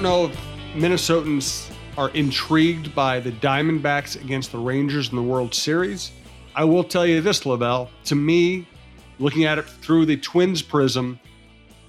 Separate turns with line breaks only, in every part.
Don't know if Minnesotans are intrigued by the Diamondbacks against the Rangers in the World Series. I will tell you this, Lavelle. To me, looking at it through the Twins prism,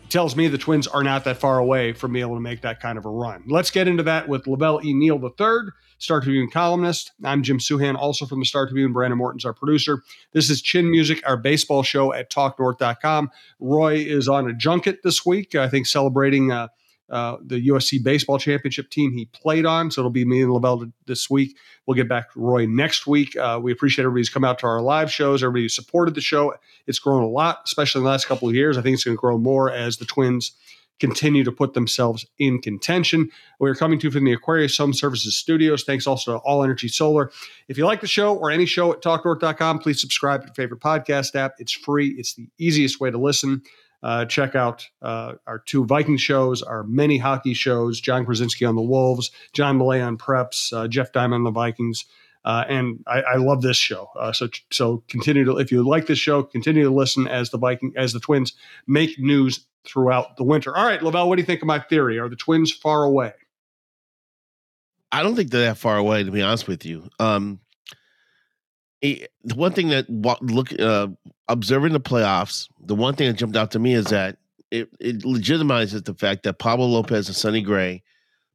tells me the Twins are not that far away from being able to make that kind of a run. Let's get into that with Lavelle E. Neal III, Star Tribune columnist. I'm Jim Souhan, also from the Star Tribune. Brandon Morton's our producer. This is Chin Music, our baseball show at TalkNorth.com. Roy is on a junket this week, I think celebrating. Uh, uh, the USC baseball championship team he played on. So it'll be me and Lavelle this week. We'll get back to Roy next week. Uh, we appreciate everybody's come out to our live shows, everybody who supported the show. It's grown a lot, especially in the last couple of years. I think it's going to grow more as the Twins continue to put themselves in contention. We're coming to you from the Aquarius Home Services Studios. Thanks also to All Energy Solar. If you like the show or any show at talknorth.com, please subscribe to your favorite podcast app. It's free, it's the easiest way to listen. Uh, check out uh, our two Viking shows, our many hockey shows, John Krawczynski on the Wolves, John Millea on Preps, uh, Jeff Diamond on the Vikings. Uh, and I, I, love this show. Uh, so so continue to if you like this show, continue to listen as the Viking as the Twins make news throughout the winter. All right, Lavelle, what do you think of my theory? Are the Twins far away?
I don't think they're that far away, to be honest with you. Um, the one thing that look uh, observing the playoffs, the one thing that jumped out to me is that it, it legitimizes the fact that Pablo Lopez and Sonny Gray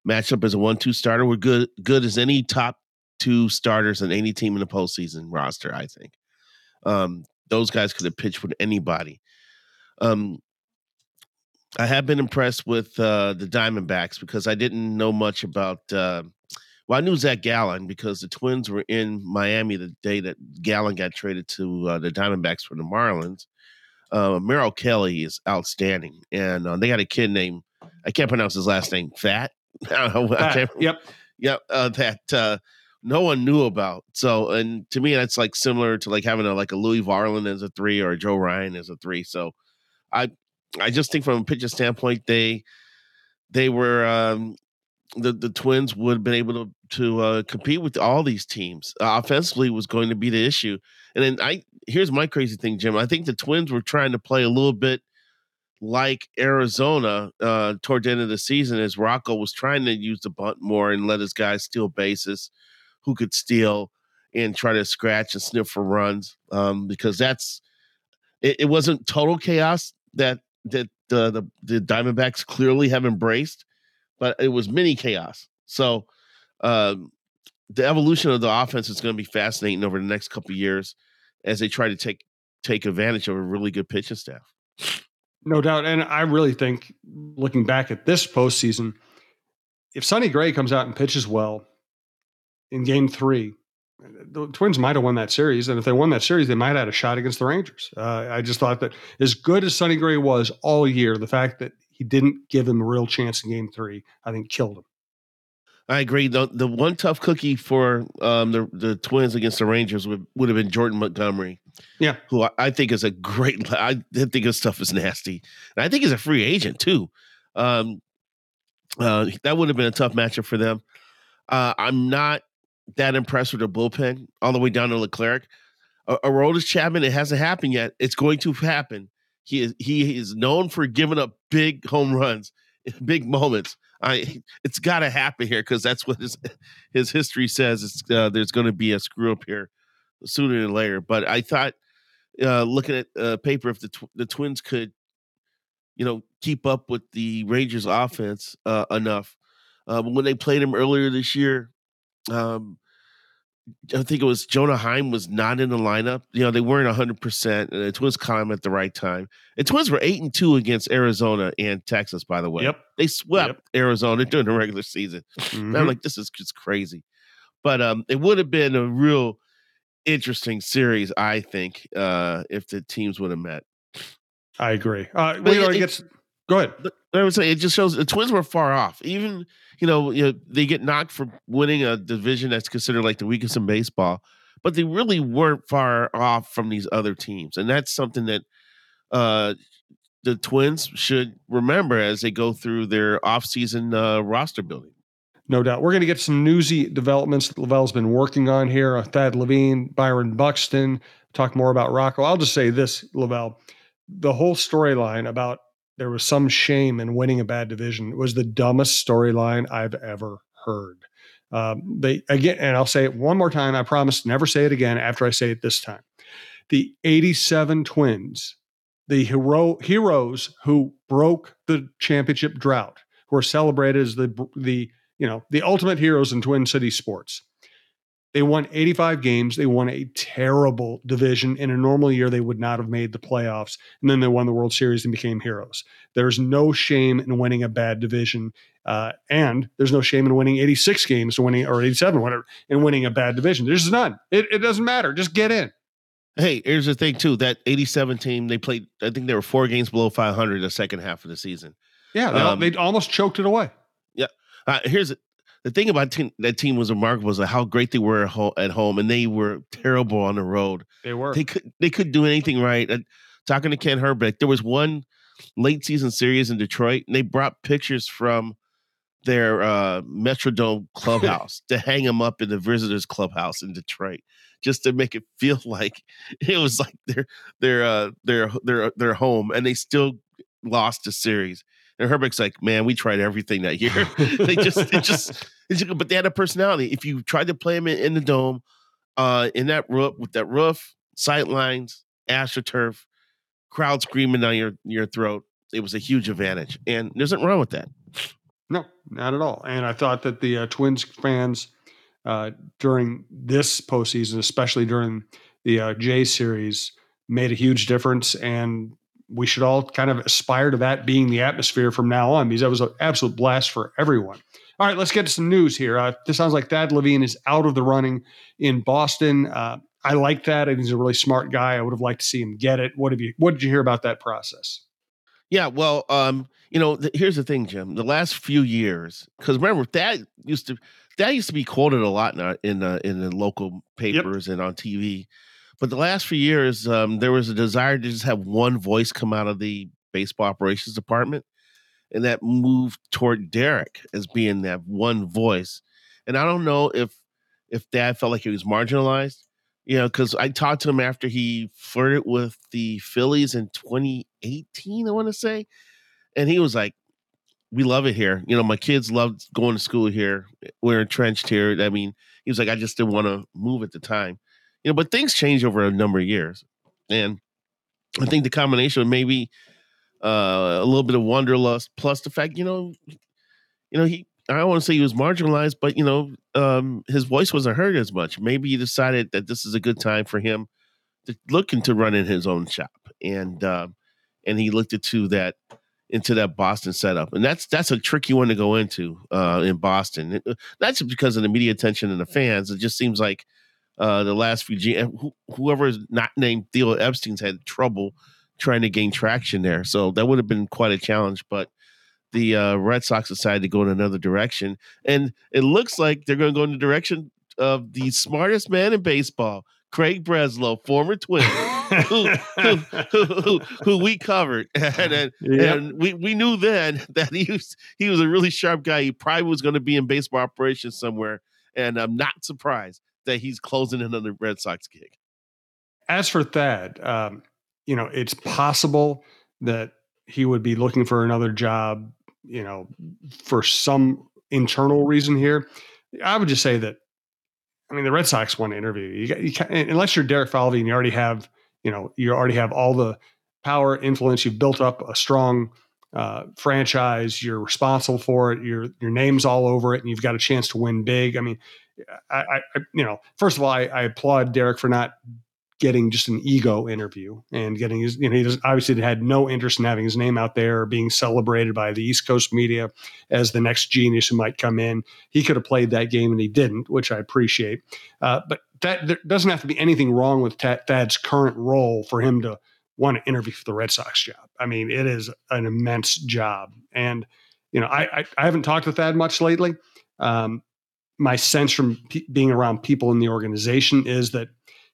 matched up as a one-two starter were good good as any top two starters in any team in the postseason roster. I think um, those guys could have pitched with anybody. Um, I have been impressed with uh, the Diamondbacks because I didn't know much about. Uh, well, I knew Zach Gallen because the Twins were in Miami the day that Gallen got traded to uh, the Diamondbacks from the Marlins. Uh, Merrill Kelly is outstanding, and uh, they got a kid named I can't pronounce his last name. Pfaadt. I don't know. I can't,
yep.
Yep. Uh, that uh, no one knew about. So, and to me, that's like similar to like having a like a Louis Varland as a three or a Joe Ryan as a three. So, I I just think from a pitcher standpoint, they they were um, the the Twins would have been able to to uh, compete with all these teams. Uh, offensively was going to be the issue. And then I here's my crazy thing, Jim. I think the Twins were trying to play a little bit like Arizona uh, toward the end of the season, as Rocco was trying to use the bunt more and let his guys steal bases, who could steal and try to scratch and sniff for runs. Um, because that's it, it wasn't total chaos that that uh, the the Diamondbacks clearly have embraced but it was mini chaos. So um, the evolution of the offense is going to be fascinating over the next couple years as they try to take take advantage of a really good pitching staff.
No doubt, and I really think looking back at this postseason, if Sonny Gray comes out and pitches well in Game Three, the Twins might have won that series, and if they won that series, they might have had a shot against the Rangers. Uh, I just thought that as good as Sonny Gray was all year, the fact that he didn't give him a real chance in game three. I think killed him.
I agree. The the one tough cookie for um, the the Twins against the Rangers would, would have been Jordan Montgomery.
Yeah,
who I, I think is a great. I think his stuff is nasty, and I think he's a free agent too. Um, uh, that would have been a tough matchup for them. Uh, I'm not that impressed with the bullpen all the way down to Leclerc. A Aroldis Chapman, it hasn't happened yet. It's going to happen. He is he is known for giving up big home runs, big moments. I it's got to happen here because that's what his his history says. It's uh, there's going to be a screw up here sooner than later. But I thought, uh, looking at uh, paper, if the tw- the Twins could, you know, keep up with the Rangers offense uh, enough, uh, when they played him earlier this year, um, I think it was Jonah Heim was not in the lineup. You know, they weren't 100%. And the Twins caught him at the right time. The Twins were 8 and 2 against Arizona and Texas, by the way.
Yep.
They swept yep. Arizona during the regular season. Mm-hmm. I'm like, this is just crazy. But um, it would have been a real interesting series, I think, uh, if the teams would have met.
I agree. Uh, know, it, gets, go ahead.
I would say it just shows the Twins were far off. Even you know, you know, they get knocked for winning a division that's considered like the weakest in baseball, but they really weren't far off from these other teams, and that's something that uh, the Twins should remember as they go through their offseason uh, roster building.
No doubt. We're going to get some newsy developments that Lavelle's been working on here. Uh, Thad Levine, Byron Buxton, talk more about Rocco. I'll just say this, Lavelle. The whole storyline about there was some shame in winning a bad division. It was the dumbest storyline I've ever heard. Um, they again, and I'll say it one more time. I promise to never say it again after I say it this time. The 87 Twins, the hero heroes who broke the championship drought, who are celebrated as the the you know the ultimate heroes in Twin City sports. They won 85 games. They won a terrible division. In a normal year, they would not have made the playoffs. And then they won the World Series and became heroes. There's no shame in winning a bad division. Uh, and there's no shame in winning 86 games, winning or 87, whatever, and winning a bad division. There's none. It, it doesn't matter. Just get in.
Hey, here's the thing too. That 87 team, they played. I think they were four games below 500 the second half of the season.
Yeah, they, um, they almost choked it away.
Yeah. Uh, here's the thing about team, that team was remarkable was how great they were at home, and they were terrible on the road.
They were.
They could they couldn't do anything right. And talking to Kent Hrbek, there was one late season series in Detroit, and they brought pictures from their uh, Metrodome clubhouse to hang them up in the visitors clubhouse in Detroit, just to make it feel like it was like their their uh, their their their home, and they still lost the series. And Hrbek's like, man, we tried everything that year. they just, it just, just, but they had a personality. If you tried to play them in, in the dome, uh, in that roof with that roof, sight lines, astroturf, crowd screaming down your your throat, it was a huge advantage. And there's nothing wrong with that.
No, not at all. And I thought that the uh, Twins fans uh, during this postseason, especially during the uh, J series, made a huge difference. And we should all kind of aspire to that being the atmosphere from now on because that was an absolute blast for everyone. All right, let's get to some news here. Uh, this sounds like Thad Levine is out of the running in Boston. Uh, I like Thad. I think he's a really smart guy. I would have liked to see him get it. What have you? What did you hear about Thad process?
Yeah, well, um, you know, th- here's the thing, Jim. The last few years, because remember, that used to that used to be quoted a lot in uh, in, uh, in the local papers yep. and on TV. But the last few years, um, there was a desire to just have one voice come out of the baseball operations department, and that moved toward Derek as being that one voice. And I don't know if if Thad felt like he was marginalized, you know, because I talked to him after he flirted with the Phillies in 2018, I want to say, and he was like, "We love it here. You know, my kids love going to school here. We're entrenched here. I mean." He was like, I just didn't want to move at the time you know, but things change over a number of years, and I think the combination of maybe uh, a little bit of wanderlust plus the fact, you know, you know, he I don't want to say he was marginalized, but you know, um, his voice wasn't heard as much. Maybe he decided that this is a good time for him to look into running his own shop, and uh, and he looked into that into that Boston setup, and that's that's a tricky one to go into uh, in Boston. Not just because of the media attention and the fans. It just seems like uh, the last few G- wh- whoever is not named Theo Epstein's had trouble trying to gain traction there. So that would have been quite a challenge. But the uh, Red Sox decided to go in another direction, and it looks like they're going to go in the direction of the smartest man in baseball, Craig Breslow, former Twin. who, who, who, who, we covered, and, and, yep. and, we, we knew then that he was he was a really sharp guy. He probably was going to be in baseball operations somewhere, and I'm not surprised that he's closing in on the Red Sox gig.
As for Thad, um, you know, it's possible that he would be looking for another job, you know, for some internal reason here. I would just say that, I mean, the Red Sox want to interview you. you, unless you're Derek Falvey and you already have, you know, you already have all the power, influence. You've built up a strong uh, franchise. You're responsible for it. Your your name's all over it, and you've got a chance to win big. I mean, I, I you know, first of all, I, I, applaud Derek for not getting just an ego interview and getting his, you know, he obviously had no interest in having his name out there or being celebrated by the East Coast media as the next genius who might come in. He could have played that game and he didn't, which I appreciate. Uh, but that there doesn't have to be anything wrong with Thad's current role for him to want to interview for the Red Sox job. I mean, it is an immense job. And, you know, I, I, I haven't talked to Thad much lately. Um, my sense from p- being around people in the organization is that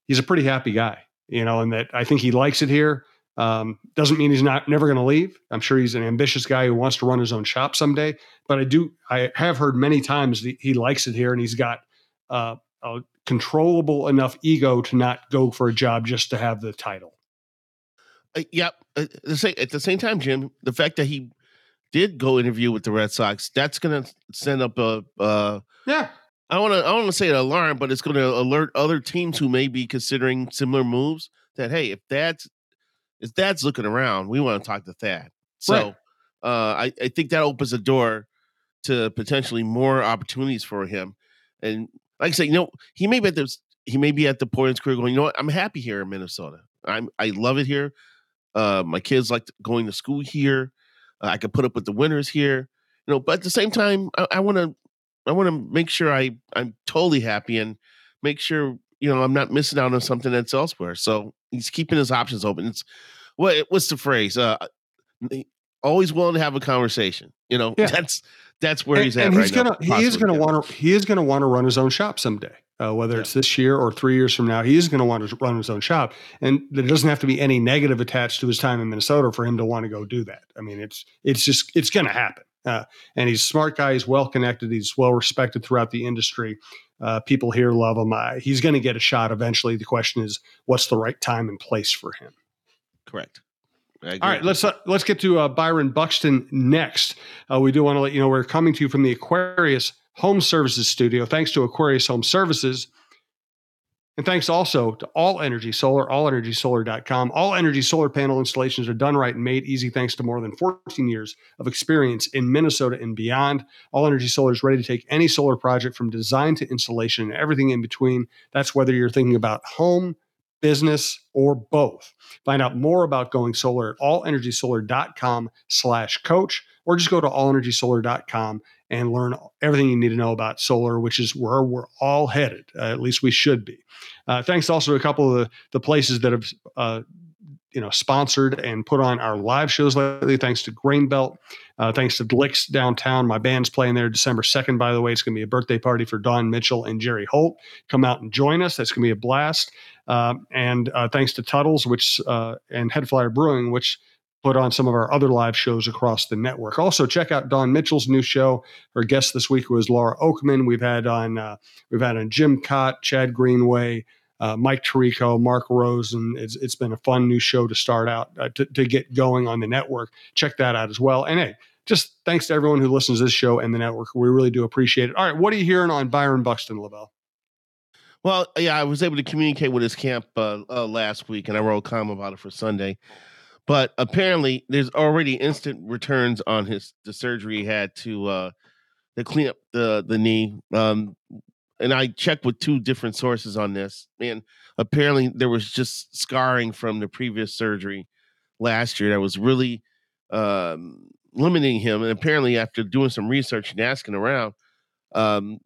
he's a pretty happy guy, you know, and that I think he likes it here. Um, doesn't mean he's not never going to leave. I'm sure he's an ambitious guy who wants to run his own shop someday. But I do, I have heard many times that he likes it here, and he's got uh, a controllable enough ego to not go for a job just to have the title.
uh, yep. Uh, at the same time, Jim, the fact that he did go interview with the Red Sox, that's going to send up a uh,
yeah.
I want to I want to say an alarm, but it's going to alert other teams who may be considering similar moves that hey, if Thad's if Thad's looking around, we want to talk to Thad. So right. uh, I, I think that opens the door to potentially more opportunities for him. And like I say, you know, he may be at the he may be at the point in his career going, you know what, I'm happy here in Minnesota. I'm I love it here. Uh, my kids like going to school here. Uh, I could put up with the winners here. You know, but at the same time, I want to I want to make sure I I'm totally happy and make sure you know I'm not missing out on something that's elsewhere. So he's keeping his options open. It's what what's the phrase? Uh, always willing to have a conversation. You know, yeah. that's that's where
and,
he's at.
And
he's
right
gonna
now, he is gonna want to he is gonna want to run his own shop someday. Uh, whether yeah. it's this year or three years from now, he is going to want to run his own shop, and there doesn't have to be any negative attached to his time in Minnesota for him to want to go do that. I mean, it's it's just it's going to happen. Uh, and he's a smart guy. He's well connected. He's well respected throughout the industry. Uh, people here love him. Uh, he's going to get a shot eventually. The question is, what's the right time and place for him?
Correct.
All right, let's uh, let's get to uh, Byron Buxton next. Uh, we do want to let you know we're coming to you from the Aquarius Home Services Studio. Thanks to Aquarius Home Services. And thanks also to All Energy Solar, allenergysolar.com. All energy solar panel installations are done right and made easy thanks to more than 14 years of experience in Minnesota and beyond. All Energy Solar is ready to take any solar project from design to installation and everything in between. That's whether you're thinking about home, business, or both. Find out more about going solar at allenergysolar.com slash coach, or just go to allenergysolar.com and learn everything you need to know about solar, which is where we're all headed. Uh, at least we should be. Uh, thanks also to a couple of the, the places that have uh, you know sponsored and put on our live shows lately. Thanks to Grain Belt, uh, thanks to Licks downtown. My band's playing there December second. By the way, it's going to be a birthday party for Don Mitchell and Jerry Holt. Come out and join us. That's going to be a blast. Uh, and uh, thanks to Tuttles, which and Headflyer Brewing, which put on some of our other live shows across the network. Also, check out Don Mitchell's new show. Our guest this week was Laura Oakman. We've had on uh, we've had on Jim Kaat, Chad Greenway, uh, Mike Tirico, Mark Rose, and it's, it's been a fun new show to start out uh, to, to get going on the network. Check that out as well. And hey, just thanks to everyone who listens to this show and the network. We really do appreciate it. All right, what are you hearing on Byron Buxton, Lavelle?
Well, yeah, I was able to communicate with his camp uh, uh, last week, and I wrote a column about it for Sunday. But apparently, there's already instant returns on his the surgery he had to uh to clean up the the knee. Um, and I checked with two different sources on this, and apparently there was just scarring from the previous surgery last year that was really um, limiting him. And apparently, after doing some research and asking around, um,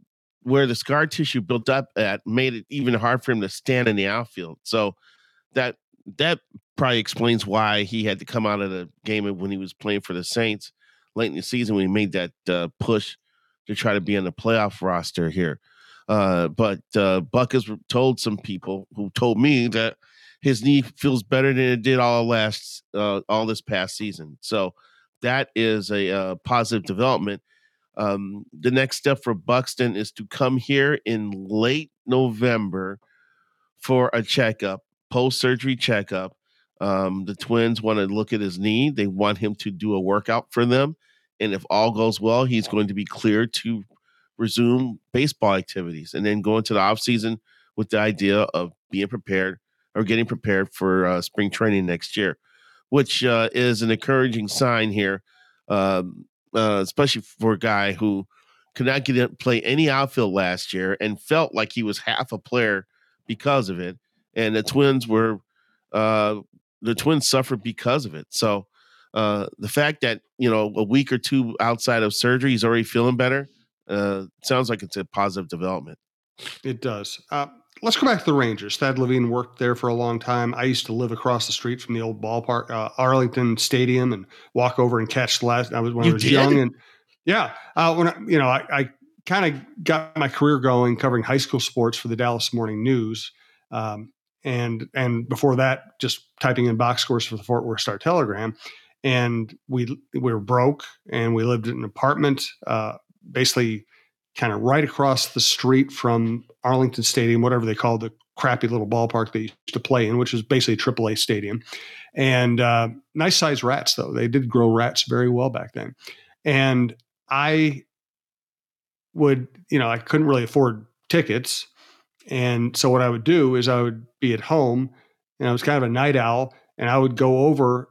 where the scar tissue built up at made it even hard for him to stand in the outfield. So that that probably explains why he had to come out of the game when he was playing for the Saints late in the season when he made that uh, push to try to be on the playoff roster here. Uh, but uh, Buck has told some people who told me that his knee feels better than it did all last uh, all this past season. So that is a, uh, positive development. Um, the next step for Buxton is to come here in late November for a checkup post surgery checkup. Um, the twins want to look at his knee. They want him to do a workout for them. And if all goes well, he's going to be cleared to resume baseball activities and then go into the offseason with the idea of being prepared or getting prepared for uh, spring training next year, which uh, is an encouraging sign here, um, uh, especially for a guy who could not get in, play any outfield last year and felt like he was half a player because of it and the Twins were uh, the Twins suffered because of it. So uh, the fact that you know a week or two outside of surgery, he's already feeling better. Uh, sounds like it's a positive development.
It does. Uh, let's go back to the Rangers. Thad Levine worked there for a long time. I used to live across the street from the old ballpark, uh, Arlington Stadium, and walk over and catch the last. I was when you I was did? young, and yeah, uh, when I, you know, I, I kind of got my career going covering high school sports for the Dallas Morning News. Um, and and before that, just typing in box scores for the Fort Worth Star Telegram. And we we were broke, and we lived in an apartment, uh, basically kind of right across the street from Arlington Stadium, whatever they call the crappy little ballpark they used to play in, which was basically Triple a AAA stadium. And uh, nice sized rats, though. They did grow rats very well back then. And I would, you know, I couldn't really afford tickets. And so what I would do is I would be at home and I was kind of a night owl and I would go over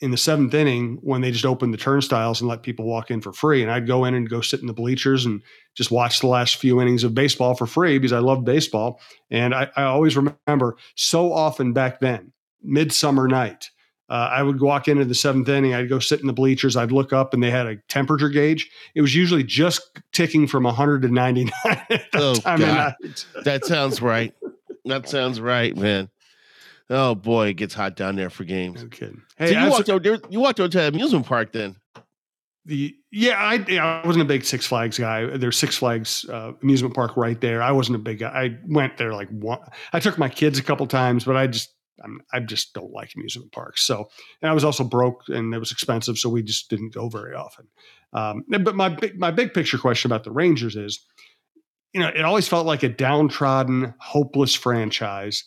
in the seventh inning when they just opened the turnstiles and let people walk in for free. And I'd go in and go sit in the bleachers and just watch the last few innings of baseball for free because I love baseball. And I, I always remember so often back then, midsummer night, uh, I would walk into the seventh inning. I'd go sit in the bleachers. I'd look up, and they had a temperature gauge. It was usually just ticking from 100 to 99 at that oh, God.
that sounds right. That sounds right, man. Oh boy, it gets hot down there for games.
No kidding.
Hey, so you walked over you walked over to the amusement park then.
The yeah, I I wasn't a big Six Flags guy. There's Six Flags uh, amusement park right there. I wasn't a big guy. I went there like one. I took my kids a couple times, but I just I'm, i just don't like amusement parks. So, and I was also broke and it was expensive, so we just didn't go very often. Um, but my big, my big picture question about the Rangers is, you know, it always felt like a downtrodden, hopeless franchise.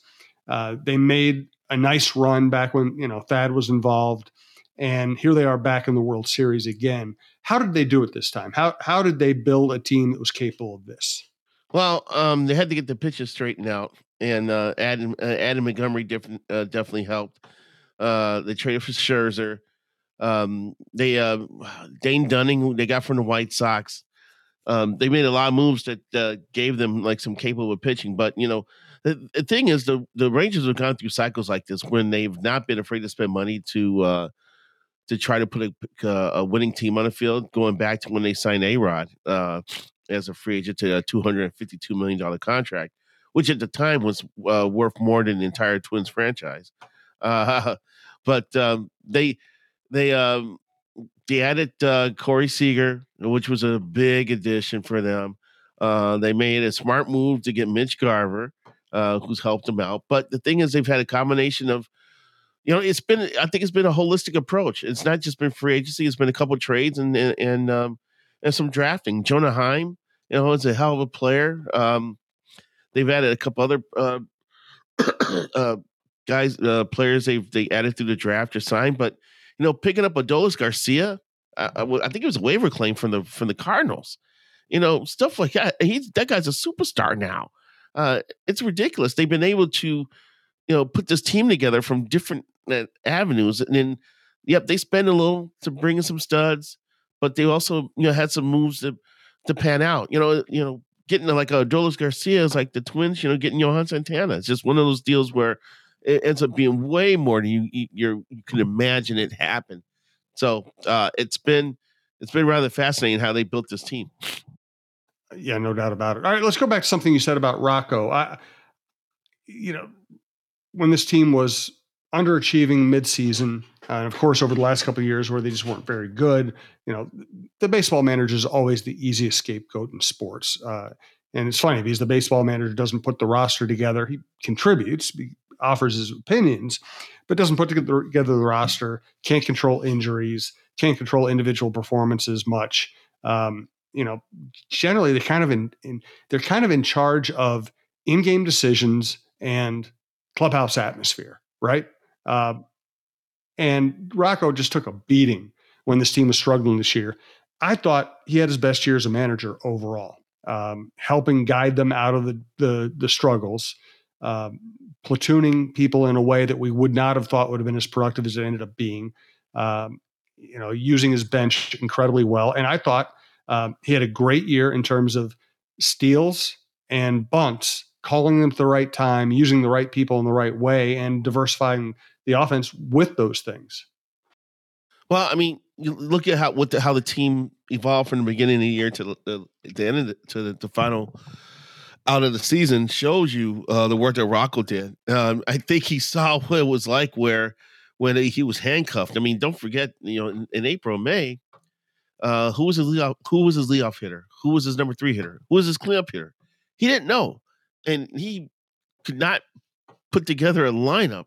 Uh, they made a nice run back when you know Thad was involved, and here they are back in the World Series again. How did they do it this time? How how did they build a team that was capable of this?
Well, um, they had to get the pitches straightened out and uh, Adam uh, Adam Montgomery uh, definitely helped. Uh, they traded for Scherzer. Um, they uh, Dane Dunning, they got from the White Sox. Um, they made a lot of moves that gave them like some capable pitching. But you know, the, the, thing is, the the Rangers have gone through cycles like this when they've not been afraid to spend money to uh, to try to put a, a winning team on the field. Going back to when they signed A Rod uh, as a free agent to a two hundred and fifty two million dollar contract which at the time was uh, worth more than the entire Twins franchise. Uh, but um, they they um, they added uh, Corey Seager, which was a big addition for them. Uh, they made a smart move to get Mitch Garver, uh, who's helped them out. But the thing is, they've had a combination of, you know, it's been I think it's been a holistic approach. It's not just been free agency; it's been a couple trades and and and, um, and some drafting. Jonah Heim, you know, is a hell of a player. Um, They've added a couple other uh, uh, guys, uh, players they've they added through the draft or signed, but you know, picking up Adolis Garcia, I, I, think it was a waiver claim from the from the Cardinals. You know, stuff like that. He's that guy's a superstar now. Uh, it's ridiculous. They've been able to, you know, put this team together from different uh, avenues, and then, yep, they spend a little to bring in some studs, but they also, you know, had some moves to to pan out. You know, you know, getting like a Dolis Garcia is like the Twins, you know, getting Johan Santana. It's just one of those deals where it ends up being way more than you you you can imagine it happen. So uh, it's been it's been rather fascinating how they built this team.
Yeah, no doubt about it. All right, let's go back to something you said about Rocco. I, you know, when this team was underachieving midseason, uh, and of course over the last couple of years where they just weren't very good, you know, the baseball manager is always the easiest scapegoat in sports. Uh, and it's funny because the baseball manager doesn't put the roster together. He contributes, he offers his opinions, but doesn't put together, the roster. Can't control injuries. Can't control individual performances much. Um, you know, generally they're kind of in, in they're kind of in charge of in-game decisions and clubhouse atmosphere, right? Uh, and Rocco just took a beating when this team was struggling this year. I thought he had his best year as a manager overall, um, helping guide them out of the the, the struggles, um, platooning people in a way that we would not have thought would have been as productive as it ended up being. Um, you know, using his bench incredibly well, and I thought um, he had a great year in terms of steals and bunts, calling them at the right time, using the right people in the right way, and diversifying the offense with those things.
Well, I mean, you look at how what the, how the team evolved from the beginning of the year to the, the end of the, to the, the, final out of the season shows you uh, the work that Rocco did. Um, I think he saw what it was like where when he was handcuffed. I mean, don't forget, you know, in, in April, May, uh, who was his leadoff, who was his leadoff hitter? Who was his number three hitter? Who was his cleanup hitter? He didn't know, and he could not put together a lineup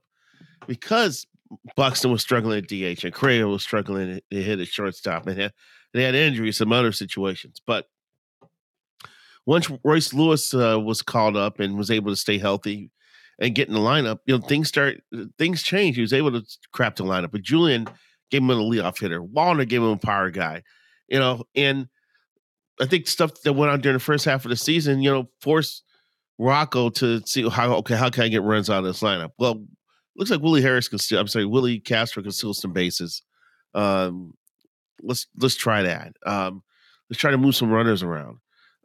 because Buxton was struggling at DH and Correa was struggling to hit a shortstop and had, they had injuries, some other situations. But once Royce Lewis uh, was called up and was able to stay healthy and get in the lineup, you know, things start things change. He was able to crap the lineup, but Julien gave him a leadoff hitter. Wallner gave him a power guy, you know, and I think stuff that went on during the first half of the season, you know, forced Rocco to see how okay, how can I get runs out of this lineup? Well, looks like Willie Harris can still I'm sorry, Willie Castro can steal some bases. Um, let's let's try that. Um, let's try to move some runners around.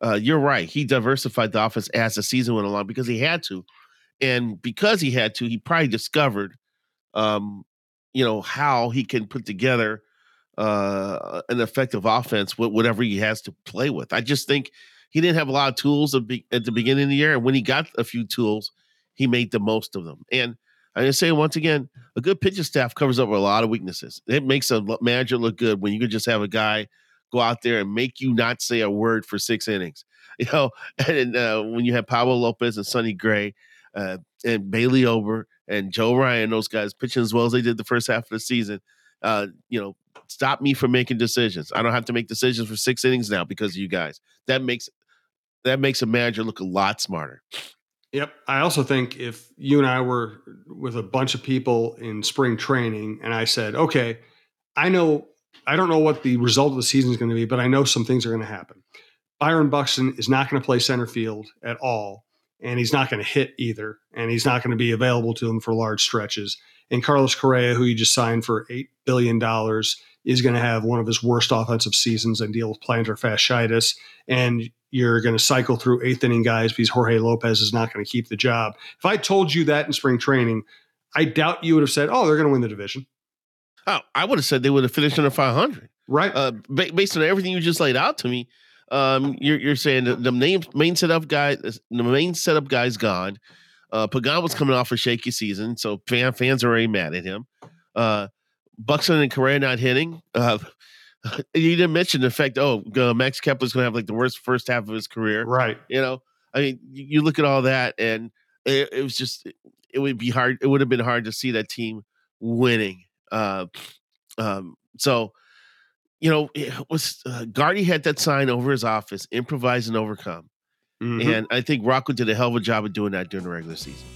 Uh, you're right. He diversified the offense as the season went along because he had to, and because he had to, he probably discovered, um, you know, how he can put together uh, an effective offense with whatever he has to play with. I just think he didn't have a lot of tools at the beginning of the year, and when he got a few tools, he made the most of them. And I'm going to say once again, a good pitching staff covers up a lot of weaknesses. It makes a manager look good when you can just have a guy go out there and make you not say a word for six innings. You know, and uh, when you have Pablo Lopez and Sonny Gray uh, and Bailey Ober and Joe Ryan, those guys pitching as well as they did the first half of the season, uh, you know, stop me from making decisions. I don't have to make decisions for six innings now because of you guys. That makes that makes a manager look a lot smarter.
Yep. I also think if you and I were with a bunch of people in spring training and I said, okay, I know, I don't know what the result of the season is going to be, but I know some things are going to happen. Byron Buxton is not going to play center field at all, and he's not going to hit either, and he's not going to be available to him for large stretches. And Carlos Correa, who you just signed for $8 billion, is going to have one of his worst offensive seasons and deal with plantar fasciitis. And you're going to cycle through eighth inning guys because Jorge Lopez is not going to keep the job. If I told you that in spring training, I doubt you would have said, "Oh, they're going to win the division."
Oh, I would have said they would have finished under 500.
Right.
Uh, based on everything you just laid out to me, um, you're, you're saying the, the main main setup guy, the main setup guy's gone. Uh, Pagan was coming off a shaky season, so fan, fans are already mad at him. Uh, Buxton and Correa not hitting. Uh, you didn't mention the fact, oh, uh, Max Kepler's going to have like the worst first half of his career.
Right.
You know, I mean, you, look at all that, and it, it, was just, it would be hard. It would have been hard to see that team winning. Uh, um, so, you know, it was uh, Gardy had that sign over his office, improvise and overcome. Mm-hmm. And I think Rocco did a hell of a job of doing that during the regular season.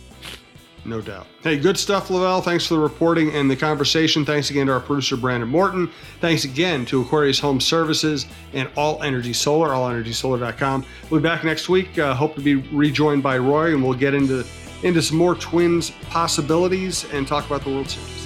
No doubt. Hey, good stuff, Lavelle. Thanks for the reporting and the conversation. Thanks again to our producer, Brandon Morton. Thanks again to Aquarius Home Services and All Energy Solar, allenergysolar.com. We'll be back next week. Uh, hope to be rejoined by Roy, and we'll get into, into some more Twins possibilities and talk about the World Series.